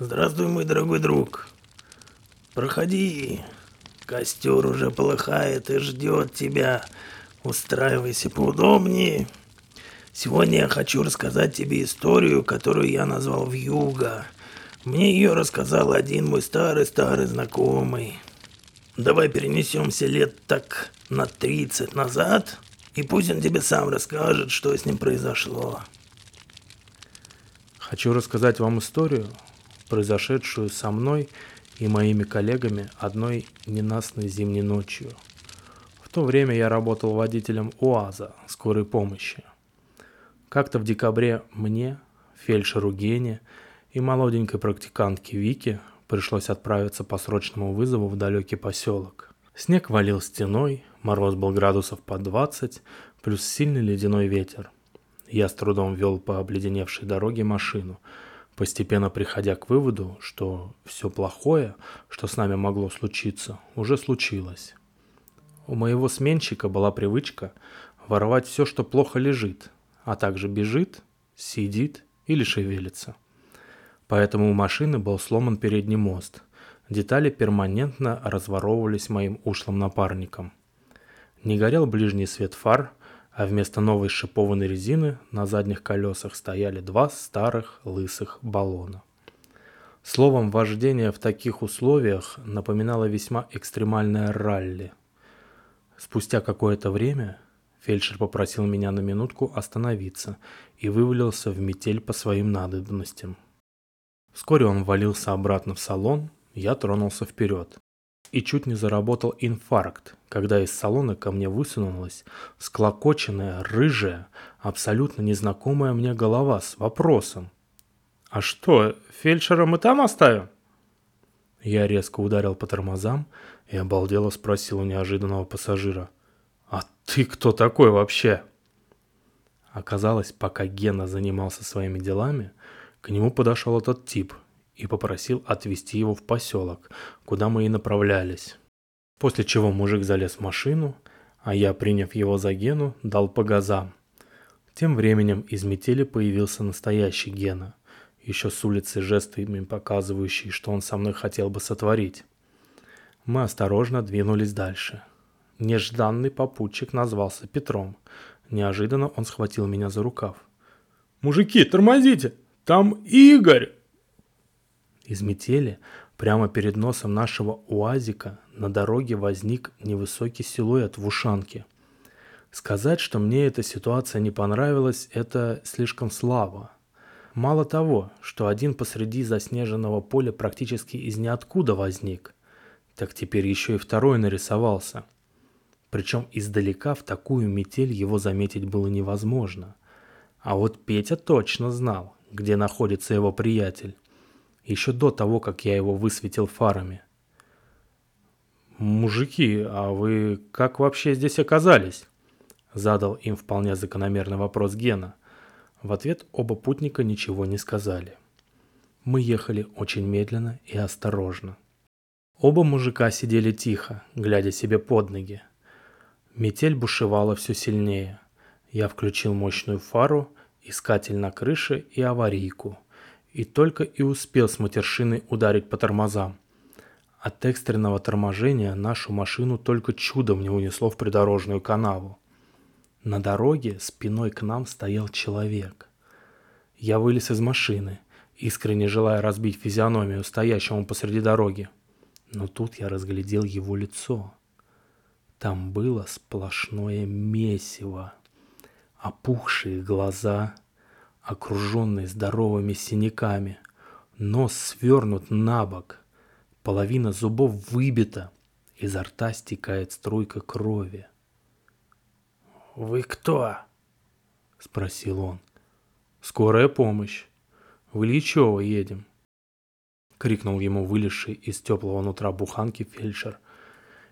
Здравствуй, мой дорогой друг. Проходи. Костер уже полыхает и ждет тебя. Устраивайся поудобнее. Сегодня я хочу рассказать тебе историю, которую я назвал «Вьюга». Мне ее рассказал один мой старый-старый знакомый. Давай перенесемся лет так на 30 назад, и пусть он тебе сам расскажет, что с ним произошло. Хочу рассказать вам историю, произошедшую со мной и моими коллегами одной ненастной зимней ночью. В то время я работал водителем УАЗа скорой помощи. Как-то в декабре мне, фельдшеру Гене и молоденькой практикантке Вике пришлось отправиться по срочному вызову в далекий поселок. Снег валил стеной, мороз был градусов по 20, плюс сильный ледяной ветер. Я с трудом вел по обледеневшей дороге машину – постепенно приходя к выводу, что все плохое, что с нами могло случиться, уже случилось. У моего сменщика была привычка воровать все, что плохо лежит, а также бежит, сидит или шевелится. Поэтому у машины был сломан передний мост. Детали перманентно разворовывались моим ушлым напарником. Не горел ближний свет фар, а вместо новой шипованной резины на задних колесах стояли два старых лысых баллона. Словом, вождение в таких условиях напоминало весьма экстремальное ралли. Спустя какое-то время фельдшер попросил меня на минутку остановиться и вывалился в метель по своим надобностям. Вскоре он валился обратно в салон, я тронулся вперед и чуть не заработал инфаркт, когда из салона ко мне высунулась склокоченная, рыжая, абсолютно незнакомая мне голова с вопросом. «А что, фельдшера мы там оставим?» Я резко ударил по тормозам и обалдело спросил у неожиданного пассажира. «А ты кто такой вообще?» Оказалось, пока Гена занимался своими делами, к нему подошел этот тип – и попросил отвезти его в поселок, куда мы и направлялись. После чего мужик залез в машину, а я, приняв его за Гену, дал по газам. Тем временем из метели появился настоящий Гена, еще с улицы жестами показывающий, что он со мной хотел бы сотворить. Мы осторожно двинулись дальше. Нежданный попутчик назвался Петром. Неожиданно он схватил меня за рукав. «Мужики, тормозите! Там Игорь!» Из метели прямо перед носом нашего уазика на дороге возник невысокий силуэт в ушанке. Сказать, что мне эта ситуация не понравилась, это слишком слабо. Мало того, что один посреди заснеженного поля практически из ниоткуда возник, так теперь еще и второй нарисовался. Причем издалека в такую метель его заметить было невозможно. А вот Петя точно знал, где находится его приятель еще до того, как я его высветил фарами. «Мужики, а вы как вообще здесь оказались?» Задал им вполне закономерный вопрос Гена. В ответ оба путника ничего не сказали. Мы ехали очень медленно и осторожно. Оба мужика сидели тихо, глядя себе под ноги. Метель бушевала все сильнее. Я включил мощную фару, искатель на крыше и аварийку – и только и успел с матершиной ударить по тормозам. От экстренного торможения нашу машину только чудом не унесло в придорожную канаву. На дороге спиной к нам стоял человек. Я вылез из машины, искренне желая разбить физиономию стоящему посреди дороги. Но тут я разглядел его лицо. Там было сплошное месиво. Опухшие глаза — окруженный здоровыми синяками. Нос свернут на бок, половина зубов выбита, изо рта стекает струйка крови. «Вы кто?» — спросил он. «Скорая помощь. В Ильичево едем», — крикнул ему вылезший из теплого нутра буханки фельдшер.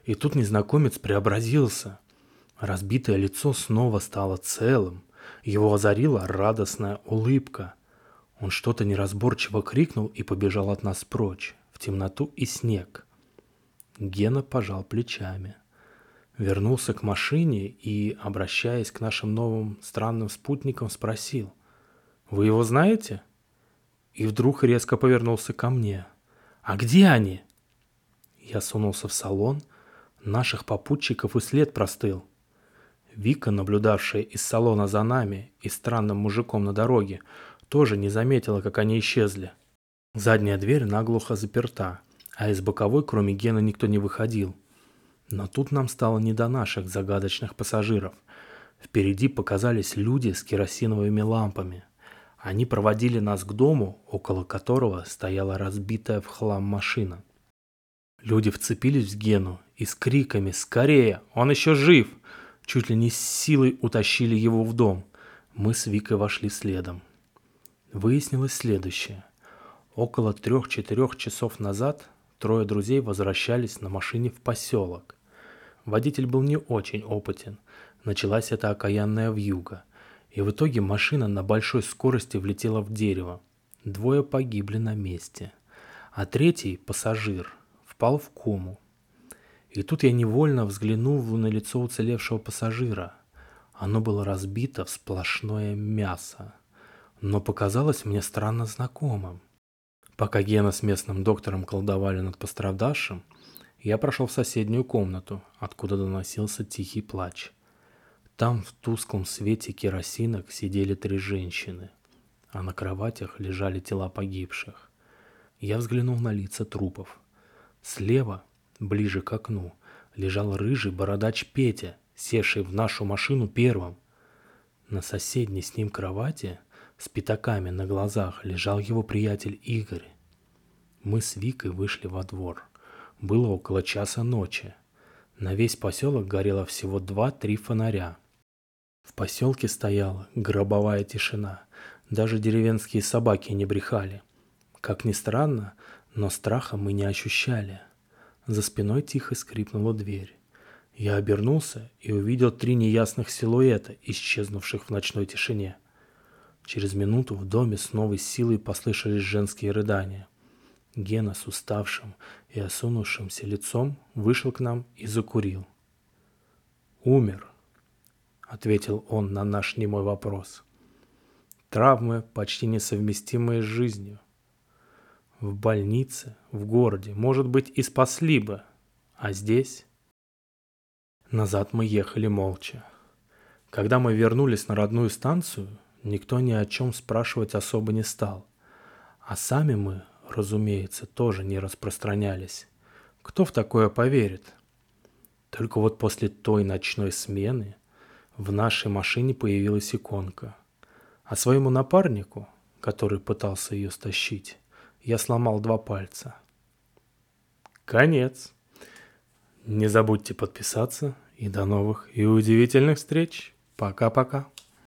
И тут незнакомец преобразился. Разбитое лицо снова стало целым. Его озарила радостная улыбка. Он что-то неразборчиво крикнул и побежал от нас прочь, в темноту и снег. Гена пожал плечами. Вернулся к машине и, обращаясь к нашим новым странным спутникам, спросил. «Вы его знаете?» и вдруг резко повернулся ко мне. «А где они?» Я сунулся в салон, наших попутчиков и след простыл. Вика, наблюдавшая из салона за нами и странным мужиком на дороге, тоже не заметила, как они исчезли. Задняя дверь наглухо заперта, а из боковой, кроме Гена, никто не выходил. Но тут нам стало не до наших загадочных пассажиров. Впереди показались люди с керосиновыми лампами. Они проводили нас к дому, около которого стояла разбитая в хлам машина. Люди вцепились в Гену и с криками «Скорее! Он еще жив!» Чуть ли не с силой утащили его в дом. Мы с Викой вошли следом. Выяснилось следующее. Около трех-четырех часов назад трое друзей возвращались на машине в поселок. Водитель был не очень опытен. Началась эта окаянная вьюга. И в итоге машина на большой скорости влетела в дерево. Двое погибли на месте. А третий, пассажир, впал в кому. И тут я невольно взглянул на лицо уцелевшего пассажира. Оно было разбито в сплошное мясо, но показалось мне странно знакомым. Пока Гена с местным доктором колдовали над пострадавшим, я прошел в соседнюю комнату, откуда доносился тихий плач. Там в тусклом свете керосинок сидели три женщины, а на кроватях лежали тела погибших. Я взглянул на лица трупов. Слева, ближе к окну, лежал рыжий бородач Петя, севший в нашу машину первым. На соседней с ним кровати с пятаками на глазах лежал его приятель Игорь. Мы с Викой вышли во двор. Было около часа ночи. На весь поселок горело всего два-три фонаря. В поселке стояла гробовая тишина. Даже деревенские собаки не брехали. Как ни странно, но страха мы не ощущали. За спиной тихо скрипнула дверь. Я обернулся и увидел три неясных силуэта, исчезнувших в ночной тишине. Через минуту в доме с новой силой послышались женские рыдания. Гена с уставшим и осунувшимся лицом вышел к нам и закурил. «Умер», — ответил он на наш немой вопрос. «Травмы, почти несовместимые с жизнью. В больнице, в городе, может быть, и спасли бы, а здесь...» Назад мы ехали молча. Когда мы вернулись на родную станцию, никто ни о чем спрашивать особо не стал. А сами мы, разумеется, тоже не распространялись. Кто в такое поверит? Только вот после той ночной смены в нашей машине появилась иконка. А своему напарнику, который пытался ее стащить, я сломал два пальца. Конец. Не забудьте подписаться и до новых и удивительных встреч. Пока-пока.